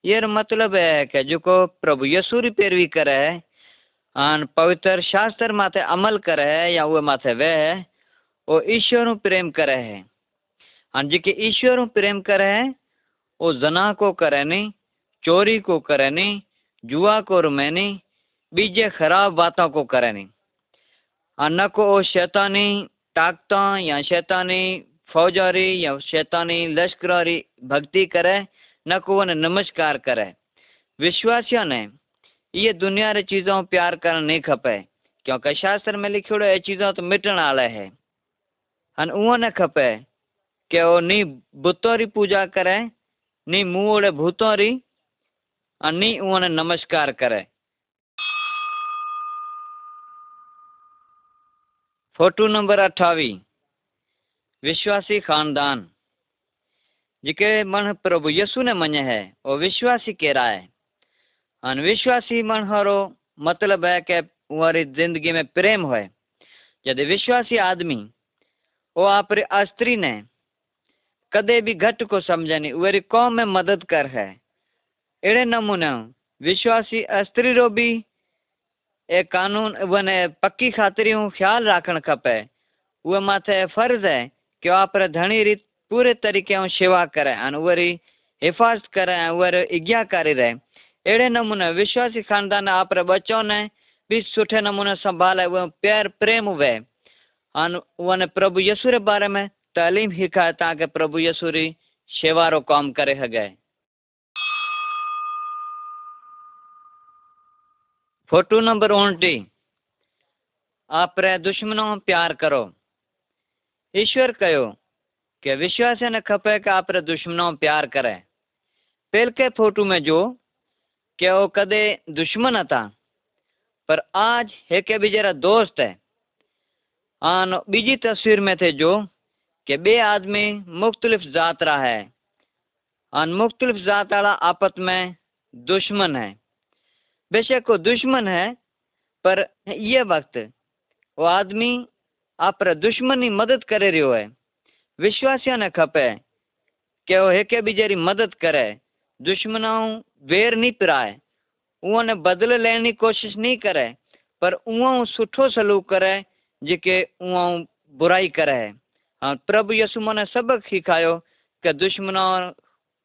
ये मतलब है कि जो प्रभु यीशु री पैरवी करे है और पवित्र शास्त्र माथे अमल करे है, या वो माथे वे है वो ईश्वर प्रेम करे है। और जेके ईश्वर प्रेम करे है वो जना को करे नहीं चोरी को करे नहीं जुआ को रुमे नहीं बीजे खराब बातों को करे नहीं न को वो शैतानी ताकतों या शैतानी फौजारी या शैतानी लश्करारी भक्ति करे न को उन्हें नमस्कार करे विश्वासियों ने ये दुनिया री चीज़ों प्यार करना नहीं खपे क्योंकि शास्त्र में लिखियोड़ो ये चीज़ों तो मिटण वाला है अन उहो न खपे कि वो नी बुतों री पूजा करे नी मुँह भूतों री और नी उन्हें नमस्कार करे फ़ोटो नंबर अठावी विश्वासी खानदान, जेके मन प्रभु यीशु ने मञे है वो विश्वासी केरा है। और विश्वासी मन हरो मतलब है कि हमारी ज़िंदगी में प्रेम होए। यदि विश्वासी आदमी वो आप स्त्री ने कदे भी घट को समझे नहीं उरी कौम में मदद कर है। अड़े नमूने विश्वासी स्त्री रो भी एक कानून, वने पक्की खातिरियूं ख्याल रखण खपे। उहे माथे फर्ज़ है आप रीत पूरे तरीके ऐं शेवा करे ऐं उहे हिफ़ाज़त करे ऐं उहे आज्ञाकारी रहे। अहिड़े नमूने विश्वासी खानदान आप बच्चों ने, भी सुठे नमूने संभाले उहे प्यार प्रेम वे ऐं उन प्रभु यीशु रे बारे में तालीम सिखाए ताकि प्रभु यीशु री शेवा रो काम करे सघे फ़ोटो नंबर उणटीह आपरे दुश्मनों प्यार करो। ईश्वर कयो कि विश्वास न खपे कि आप दुश्मनों प्यार करे। पहल के फ़ोटो में जो कि वो कदे दुश्मन था, पर आज एक भी जरा दोस्त है। आन बीजी तस्वीर में थे जो कि बे आदमी मुख्तलिफ़ जात रहा है। आन मुख्तलिफ़ जात वाला आपत में दुश्मन है। बेशक वो दुश्मन है, पर ये वक्त वो आदमी मदद करे रहो है विश्वासियों ने खपे कि वो एक बीजे की मदद करे दुश्मनों वेर नहीं पिराए उन बदल लेने की कोशिश नहीं करे पर उहो सुठो सलूक करे जेके उहो बुराई करे हाँ प्रभु यसु मने सबक सिखायो कि दुश्मनों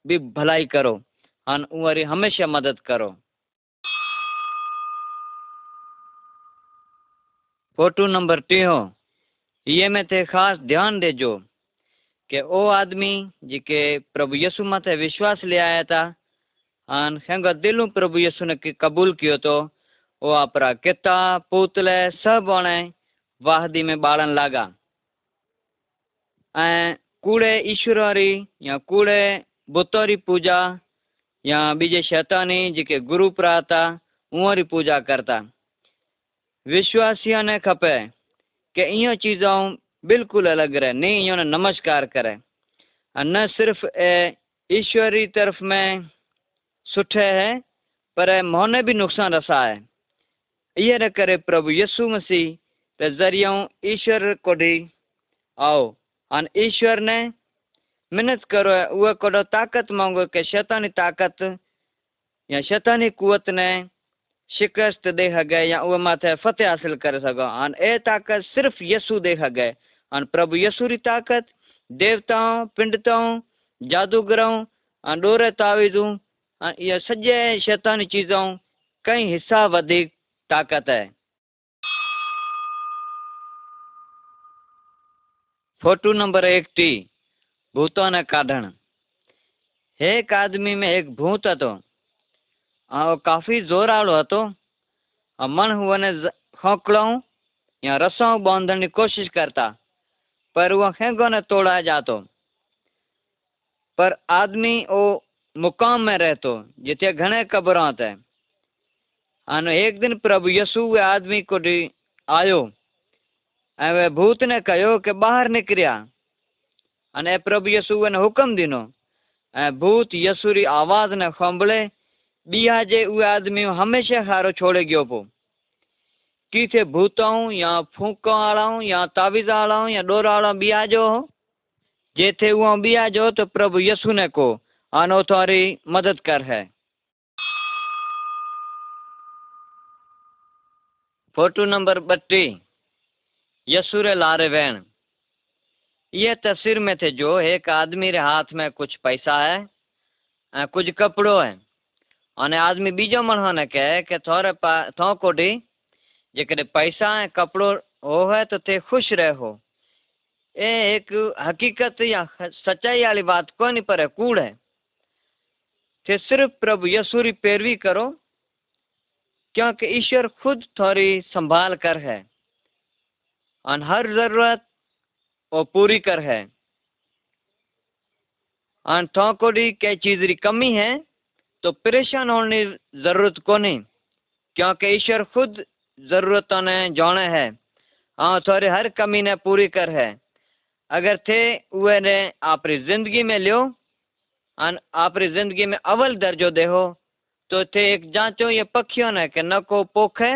भी भलाई करो हाँ उहरी हमेशा मदद करो फ़ोटो नंबर टीहो ये में ते खास ध्यान देजो कि ओ आदमी जेके प्रभु यसु मथे विश्वास ले आया था, आन हेंगा दिलू प्रभु यसु ने कबूल कियो तो वो आपरा किता, पूतले सब ओणे वाहदी में बाड़न लागा। ऐं कूड़े ईश्वरी या कूड़े बुतोरी पूजा या बीजे शैतानी जेके गुरु प्राता उहरी पूजा करता। विश्वासियों ने खपे कि इहो चीज़ों बिल्कुल अलग रहे नहीं इहो नमस्कार करे। न सिर्फ़ ईश्वरी तरफ़ में सुठे है, पर मोने भी नुकसान रसा है। ये न करे प्रभु यीशु मसीह, ते जरियों ईश्वर कोडी आओ, अन ईश्वर ने मिनत करो उहे कोडो ताकत मांगो के शैतानी ताकत, या शैतानी कुवत ने शिकस्त दे सघे या उहे माथे फतेह हासिल करे सघो अन ए ताकत सिर्फ़ यसू दे सघे अन प्रभु यसू री ताकत, देवताओं, पिंडताओं, जादूगरों, अन डोरे तावीज़ूं इहे सॼे शैतानी चीज़ों कई हिस्सा वधीक ताकत है। फ़ोटो नंबर एक टी, भूतों ने काढ़ण। एक आदमी में एक भूत હતો काफ़ी ज़ोर वालो હતો मन हुआ खोकड़ों या रसों बांधने की कोशिश करता, पर वो खेगो ने तोड़ा जातो। पर आदमी वो मुकाम में रहतो, जिथे घणे कब्रों थे अने एक दिन प्रभु यसू वे आदमी को आयो, ऐं वे भूत ने कहो कि ॿाहिरि निकिरिया। अने प्रभु यसू ने हुकम ऐं भूत यसू री आवाज़ ने खंभळे ॿिया जे उहे आदमी हमेशा खारो छोड़े गयो पोइ किथे भूतों या फूक वालों या तावीज़ वालों या डोरा जो जेथे उहो ॿिया जो तो प्रभु यसू ने को आनो तुम्हारी मदद कर है फ़ोटो नंबर बत्ती यसुरे लारे वैन ये तस्वीर में थे जो एक आदमी रे हाथ में कुछ पैसा है कुछ कपड़ो है અને આદમી બીજો માણસને કહે કે થોરે થો કોડી જે पैसा है कपड़ो हो है तो थे खुश रहो ये एक हकीकत या सच्चाई वाली बात कोई नहीं पर है कूड़ है थे सिर्फ प्रभु यसू री पैरवी करो क्योंकि ईश्वर खुद थोड़ी संभाल कर है और हर जरूरत वो पूरी कर है और थोड़ी क्या चीज की कमी है तो परेशान होने ज़रूरत को नहीं क्योंकि ईश्वर खुद जरूरतों ने जाने है। हाँ थोड़े हर कमी ने पूरी कर है। अगर थे वे ने आपकी ज़िंदगी में लियो और आपकी ज़िंदगी में अव्वल दर्जो देहो तो थे एक जांचो ये पक्षियों ने कि न को पोखे,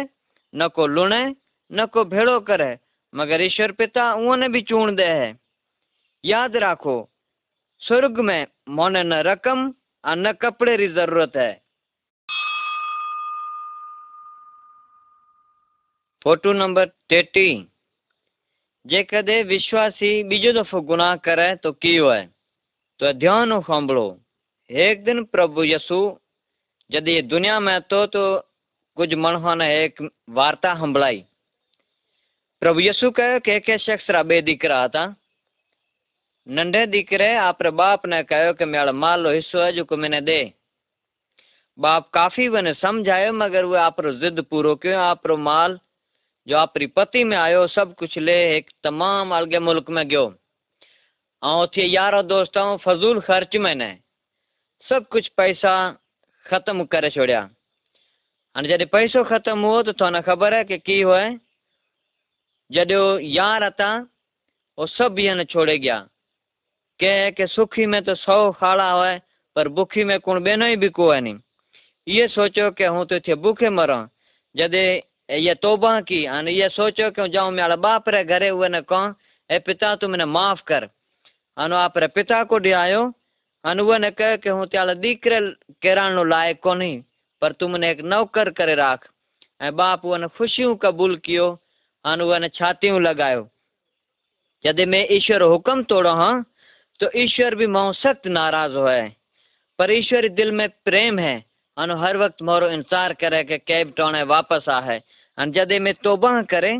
न को लुणे, न को भेड़ो करे, मगर ईश्वर पिता उन्हें भी चूण दे है। याद रखो, स्वर्ग में मोने न रकम न कपड़े की जरूरत है फोटो नंबर टेटी जेकॾहिं विश्वासी बीजो दफ़ो गुनाह करे तो कियो है तो ध्यान सांभळो एक दिन प्रभु यसु जॾहिं दुनिया में હતો તો कुछ માણસોને એક વાર્તા સંભળાઈ પ્રભુ યસુ કહ્યું કે એક શખ્સરા બે દીકરા હતા નંઢે દીકરે આપણે બાપને કહ્યો કે મેળો માલો હિસ્સો હજુ को मैंने दे बाप काफ़ी वने समझायो मगर वो आपरो जिद पूरो कयो आपरो माल जो आपरी पति में आयो सब कुछ ले एक तमाम अलगे मुल्क में गयो ऐं उथे यारो दोस्त ऐं फज़ूल ख़र्च में न सभु कुझु पैसा ख़तमु करे छॾिया हाणे जॾहिं पैसो ख़तमु हुओ त तव्हां ख़बर आहे की की हुआ जॾहिं यार હતા वो सब ईअं छोड़े गया के के सुखी में तो सौ खाड़ा हुआ पर बुखी में कोण ॿियनो ई बि को नहीं ये सोचो कि हूँ तो थे भूखे मरा जॾहिं ये तौबा की हाणे ये सोचो कि जाऊँ मेरा बाप रे घरे हुए न कहो ए पिता तू मैंने माफ़ कर हाणे आपरे पिता को आयो हाणे उहा न कहे कि हूँ त्याल दीकरे केराणो लायक कोन्ही पर तू मैंने एक नौकर करे राख ऐं बाप उन ख़ुशियूं क़बूल कियो हाणे उन छातियूं लॻायो जॾहिं मैं ईश्वर हुक्म तोड़ो हाँ तो ईश्वर भी मोह सख्त नाराज़ हुआ है पर ईश्वर दिल में प्रेम है। अन हर वक्त मोरो इंतज़ार करे कि कैब टोणे वापस आहे अन जॾहिं मैं तोबा करे,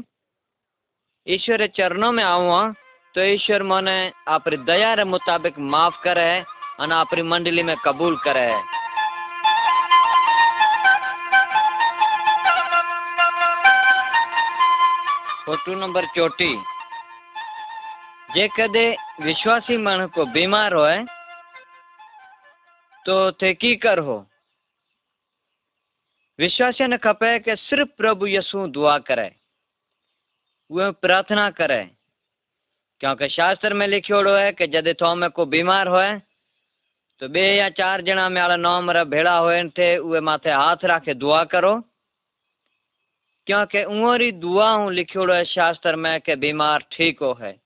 ईश्वर चरणों में आऊँ हाँ तो ईश्वर मोने आपरी दया रे मुताबिक माफ़ करे है अन आपरी मंडली में कबूल करे। है फ़ोटो नंबर चोटी जे कदे को बीमार होए तो थे की कर हो विश्वासी न खपे कि सिर्फ़ प्रभु यसु दुआ करे वो प्रार्थना करे। क्योंकि शास्त्र में लिखियोड़ो है कि जदे तो में को बीमार होए तो बे या चार जना में आला नौ मरा भेड़ा होए थे, उहे माथे हाथ रखे दुआ करो। क्योंकि उरी दुआऊं लिखियोड़ो है शास्त्र में कि बीमार ठीक हो है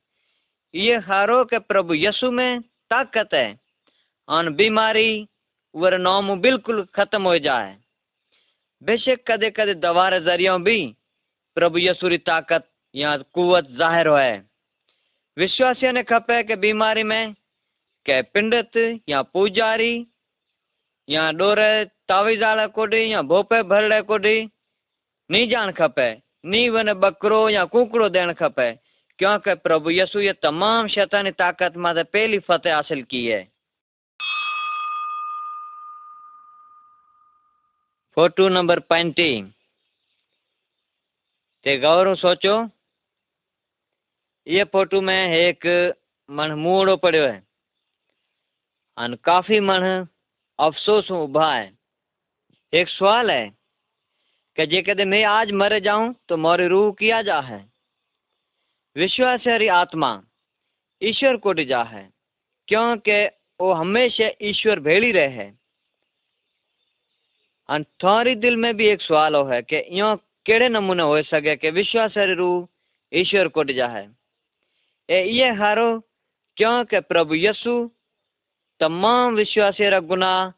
ये हारो के प्रभु यसु में ताकत है। और बीमारी, वर नौम बिल्कुल खत्म हो जाए। बेशक कदे कदे दवा जरियों भी प्रभु यसु री ताकत या कुवत ज़ाहिर होए विश्वासियों ने खपे के बीमारी में के पिंडत या पुजारी या डोरे तावीज़ाड़ा कोडी या भोपे भरड़े कोडी, नी जान खपे, नी वन बकरो या कुकड़ो देण खपे। क्योंकि प्रभु यसु ये तमाम शैतानी ताकत माते पहली फतेह हासिल की है। फ़ोटो नंबर पैंती। गौरव सोचो, ये फ़ोटो में एक मन मूड़ो पड़ो है। अन काफ़ी मन अफसोस उभा है। एक सवाल है कि जेकॾहिं मैं आज मर जाऊँ तो मोरी रूह किया जा है? विश्वासरी आत्मा ईश्वर को जा है, क्योंकि वो हमेशा ईश्वर भेड़ी रहे। है थोड़ी दिल में भी एक सवाल हो है कि यो केड़े नमूने हो सके कि विश्वासरी रूह ईश्वर को जा है। ए, ये हारो, क्योंकि प्रभु यसु तमाम विश्वासी रा गुनाह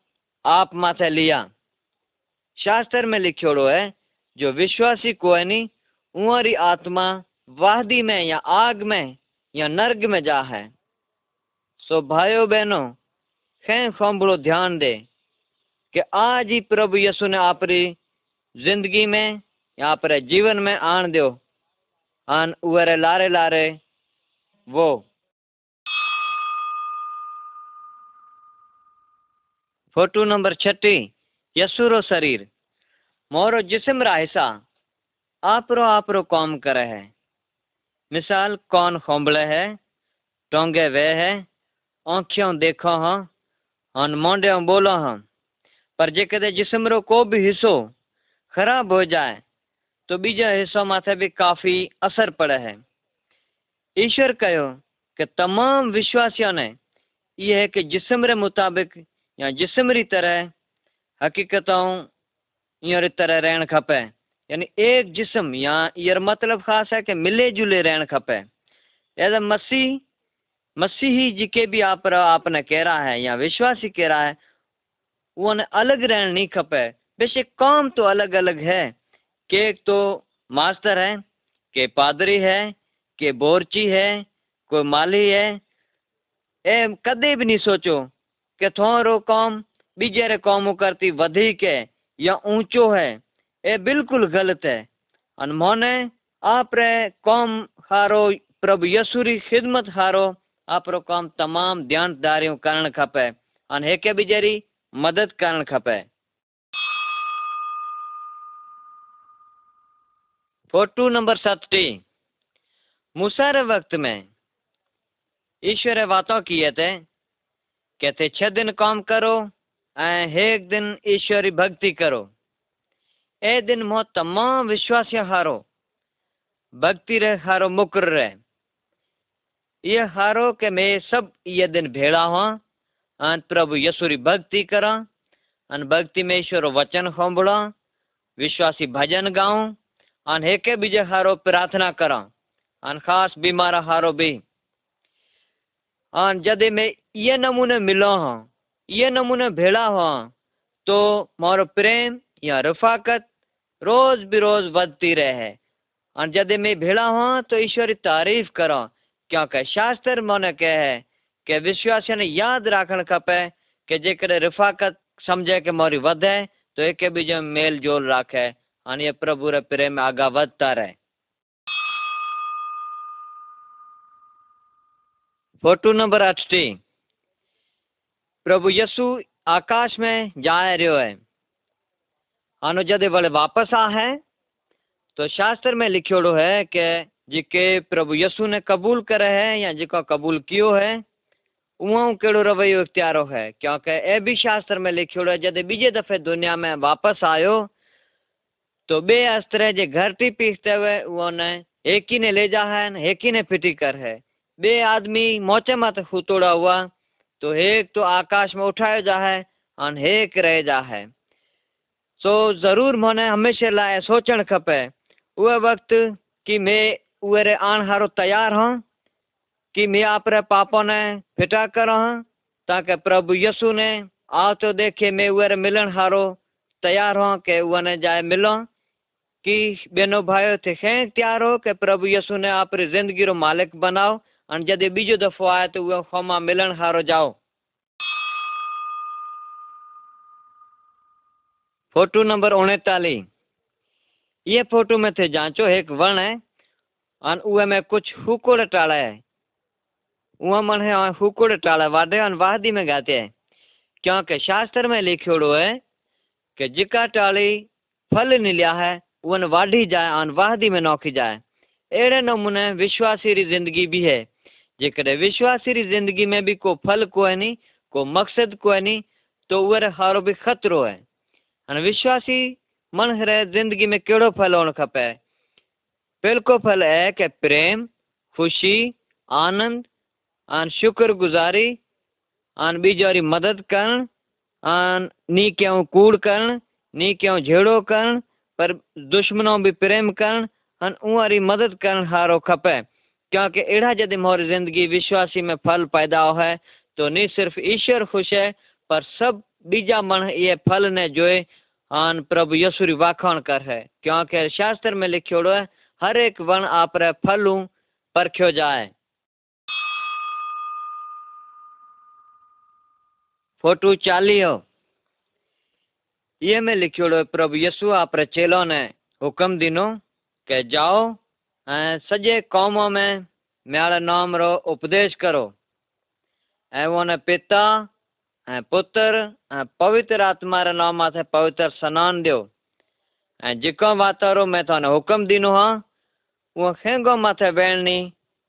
आप माथे लिया। शास्त्र में लिखियोड़ो है, जो विश्वासी कोई नहीं उहरी आत्मा वादी में या आग में या नर्ग में जा है। सो भाइयों बहनों खे खोबड़ो ध्यान दे कि आज ही प्रभु यसु ने आपरी ज़िंदगी में या आपरे जीवन में आन दो आन उरे लारे लारे वो। फ़ोटो नंबर छठी यसुरो शरीर। मोरो जिस्म रा हिस्सा आपरो आपरो काम करे है। मिसाल कौन खोंबले है? टोंगे वे है। आँखियों देखो हाँ। और मोंडे बोलो हाँ। पर जे कदे जिस्म रो को भी हिस्सो खराब हो जाए तो बीजा हिस्सों माथे भी काफ़ी असर पड़े है। ईश्वर कहो कि तमाम विश्वासियों ने यह है कि जिस्म रे मुताबिक या जिस्म री तरह हकीकतों ईअं तरह रहण खपे। यानी एक जिस्म या ईयर मतलब ख़ास है कि मिले जुले रहण खपे। एज मसीह, मसीही जिके भी आप आपने कह रहा है या विश्वासी कह रहा है वो ने अलग रहन नहीं खपे। बेशक काम तो अलग अलग है। के तो मास्टर है, के पादरी है, के बोरची है, कोई माली है। ए कदे भी नहीं सोचो कि थोरो कौम, बीजे रे कौम करती वधिक है या ऊंचो है। ये बिल्कुल गलत है। अनमोने आप रे कौम हारो, प्रभु यसुरी खिदमत हारो आप रो काम तमाम ध्यानदारियों करण खपे। अन हेके बीजेरी? मदद करण खपे। फोटू नंबर सतटी मूसा रे वक्त में ईश्वर बातों किए थे, कहते, छह दिन काम करो एक दिन ईश्वरी भक्ति करो। ए दिन मो तमाम विश्वासी हारो भक्ति रे हारो मुकर रहे ये हारो के मैं सब ये दिन भेड़ा हुआ अन प्रभु यसु री भक्ति करा अन भक्ति में ईश्वर वचन खोंबड़ा विश्वासी भजन गाऊं अन हेके बीजे हारो प्रार्थना करा अन खास बीमार हारो भी अन जदे मैं ये नमूने मिलो हाँ ये नमूने भेड़ा हुआ तो मारो प्रेम या रफाकत रोज़ बिरोज़ बदती रहे। और जद मैं भेड़ा हूँ तो ईश्वरी तारीफ़ करो। क्योंकि शास्त्र मन कहे कि विश्वास ने याद रखण खपे कि जेकॾहिं रिफ़ाकत समझे कि मोरी वधे तो एक भी जो मेल जोल रखे। और ये प्रभु रे प्रेम आगा बढ़ता रहे। फ़ोटो नंबर अठटी प्रभु यसु आकाश में जाए रो है। आनो जदे वाले वापस आ है तो शास्त्र में लिखियोड़ो है कि जिके प्रभु यसु ने कबूल करे है या जिको कबूल कियो है, उहो केड़ो रवैयो इख्तियारो है। क्योंकि ए भी शास्त्र में लिखियोड़ो है, जदे बीजे दफे दुनिया में वापस आयो तो बे अस्त्र जे घर टी पीसते हुए वो ने एक ही ने ले जा है, एक ही ने फिटी कर है। बे आदमी मोचे मत हुतोड़ा हुआ तो एक तो आकाश में उठायो जा है और एक रह जा है। सो ज़रूर मन हमेशा लाए सोच खपे। उ वक्त कि मैं उहे आन हारो तैयार हाँ कि मैं आप रे पापों ने फिटा कर हाँ ताकि प्रभु यसु ने आ तो देखे मैं उ मिलन हारो तैयार हाँ के उन्हें जाए मिलो, कि बेनो भाई थे खें तैयार हो, के प्रभु यसु ने आप ज़िंदगी रो मालिक बनाओ और जदे बीजो दफो आए तो वह खोमा मिलण हारो जाओ। फ़ोटो नंबर उणेतालीह ये फ़ोटो में थे जांचो, एक वण है और उहे में कुछ हुकुड़ टाड़ा है। उहा मन है हुकुड़ टाड़ा वाडे और वाहदी में गाते हैं। क्योंकि शास्त्र में लिखियोड़ो है कि जिका टाली फल निलिया है उन वाढ़ी जाए और वाहदी में नौकी जाए। अहिड़े नमूने विश्वासी री ज़िंदगी भी है। जेकॾहिं विश्वासी ज़िंदगी में भी को फल कोई नहीं को मकसद नहीं तो उहे हारो भी खतरो अने विश्वासी मन रहे ज़िंदगी में कड़ो फल होना खपे? बिल्को फल है कि प्रेम, ख़ुशी, आनंद, आन शुक्रगुज़ारी, आन ॿिजो मदद करणु, आन नी क्यों कूड़ करणु नी क्यों झेड़ो करणु, पर दुश्मनों भी प्रेम कर अन उहा मदद करणु हारो खपे। क्योंकि अड़ा जदि मोर ज़िंदगी विश्वासी में फल पैदा है तो नी सिर्फ़ ईश्वर खुश है, पर सब बीजा मन ये फल ने जोए आन प्रभु यसुरी वाखाण कर। है क्योंकि शास्त्र में लिखियोड़ो है, हर एक वण आप फलू परख्यो जाए। फ़ोटो चालियो ये में लिखियोड़ो है, प्रभु यसु आप चेलो ने हुक्म दिनो के जाओ ऐं सॼे क़ौम में म्याड़ नाम रो उपदेश करो। ऐं उन पिता पुत्र पवित्र आत्मा रे नाम माथे पवित्र सनान ॾियो ऐं जेको वातारो मैं हुकुम ॾिनो हा उहो खेंगो माथे वेलणी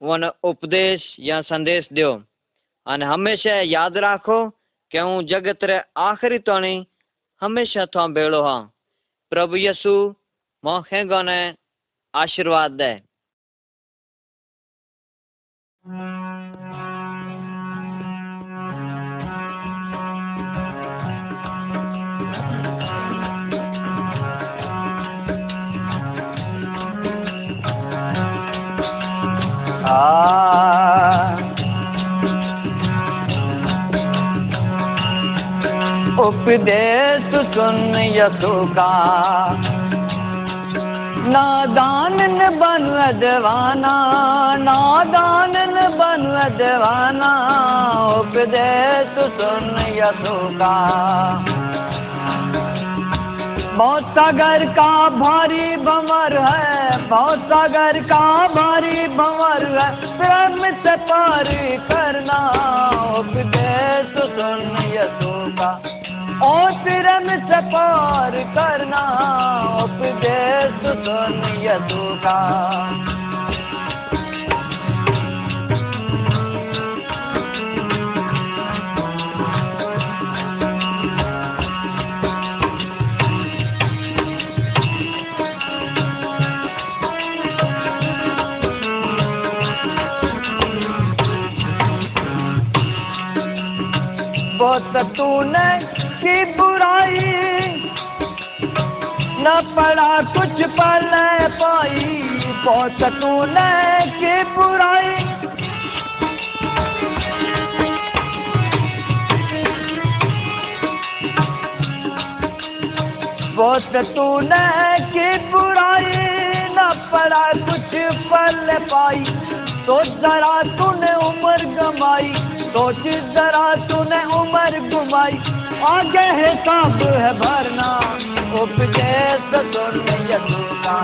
उन उपदेश या संदेश ॾियो अने हमेशा यादि राखो कि हूँ जगत रे आख़िरी ताणी हमेशा तो भेड़ो हाँ। प्रभु यसु मों खेंगो ने आशीर्वाद दे। उपदेश सुन यसु का नादान न बन दीवाना नादान न बन दीवाना उपदेश सुन यसु का बहुत सागर का भारी भंवर है, बहुत सागर का भारी भंवर है, प्रेम से पार करना, उपदेश सुन यसु का और प्रेम से पार करना उपदेश सुन यसु का बहुत तूने की बुराई न पड़ा कुछ पल पाई, बहुत तूने की बुराई। बहुत तूने की बुराई न पड़ा कुछ पल पाई तो जरा तूने उम्र गमाई सोच जरा तूने उम्र घुमाई आगे है हिसाब है भरना यसु का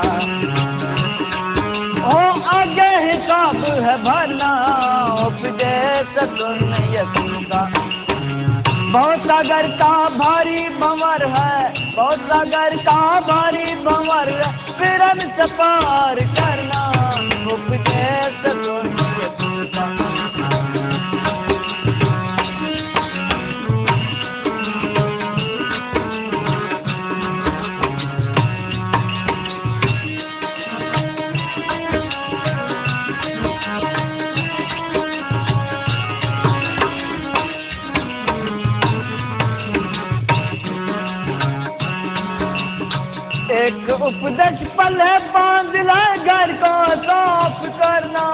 ओ, आगे है हिसाब है भरना यसु का बहुत सागर का भारी भंवर है, बहुत सागर का भारी भंवर है, फिर हम से पार करना उपदेश सुन उपदेश पल है बाँध ले घर को साफ़ करना।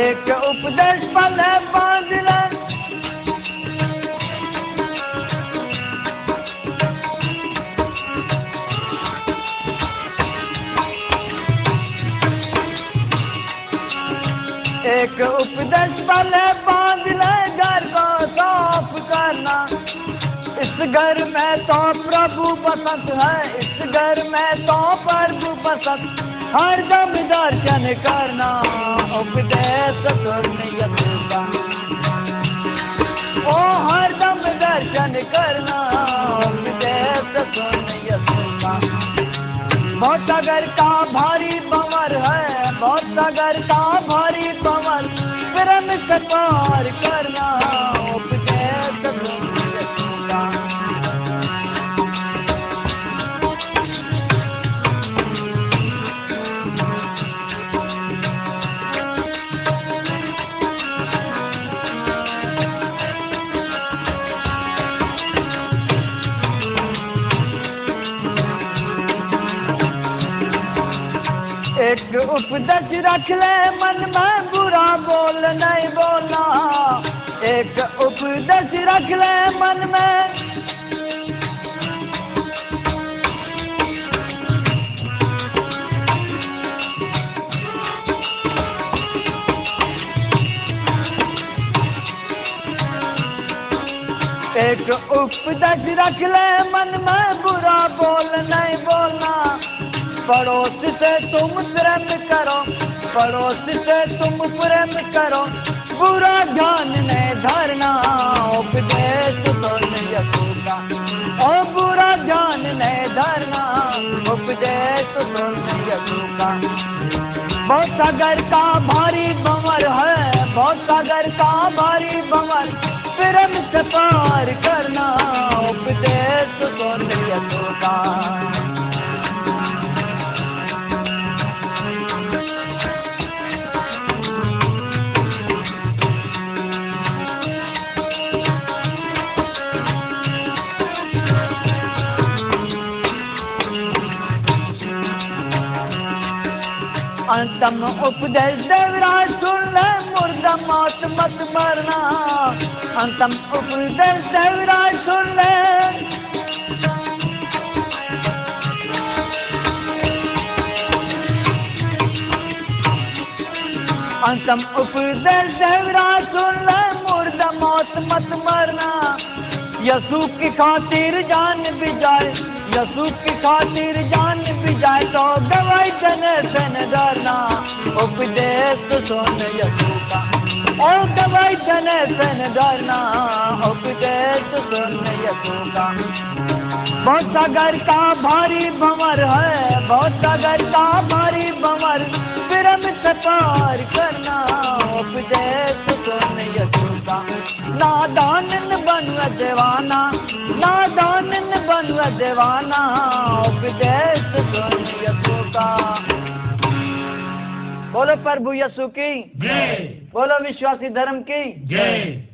एक उपदेश पल है बाँध ले एक उपदेश पल है बाँध ले घर को साफ़ करना। इस घर में तो प्रभु बसत है, इस घर में तो प्रभु बसत। हर दम दर्शन करना, उपदेश सुन का ओ, हर दम दर्शन करना, उपदेश सुन यसु का बहुत सागर का भारी भंवर है, बहुत सागर का भारी भंवर प्रेम से पार करना। एक उपदेश रख ले, मन में बुरा बोल नहीं बोलना एक उपदेश रख ले मन में। एक उपदेश रख ले, मन में बुरा बोल नहीं पड़ोस से तुम प्रेम करो, पड़ोस से तुम प्रेम करो। बुरा ध्यान नहीं धरना उपदेश सुन यसु ओ बुरा ध्यान नहीं धरना उपदेश सुन यसु बहुत सागर का भारी भंवर है, बहुत सागर का भारी भंवर प्रेम से पार करना अंतम उपदेश देवराज सुन मुर्दा मौत मत मरना। अंतम उपदेश देवराज सुन अंतम उपदेश देवराज सुन मुर्दा मौत मत मरना। यसु की खातिर जान भी जाए यसु की खातिर जान भी जाए तो दवाई तने तन डरना उपदेश सुन यसु का, ओ दवाई तने डरने से न डरना उपदेश सुन यसु का। बहुत सागर का भारी भंवर है, बहुत सागर का भारी भंवर प्रेम से पार करना। उपदेश सुन यसु का नादान न बन देवाना नादान न बन देवाना उपदेश का बोलो प्रभु यसु की जय बोलो विश्वासी धर्म की जय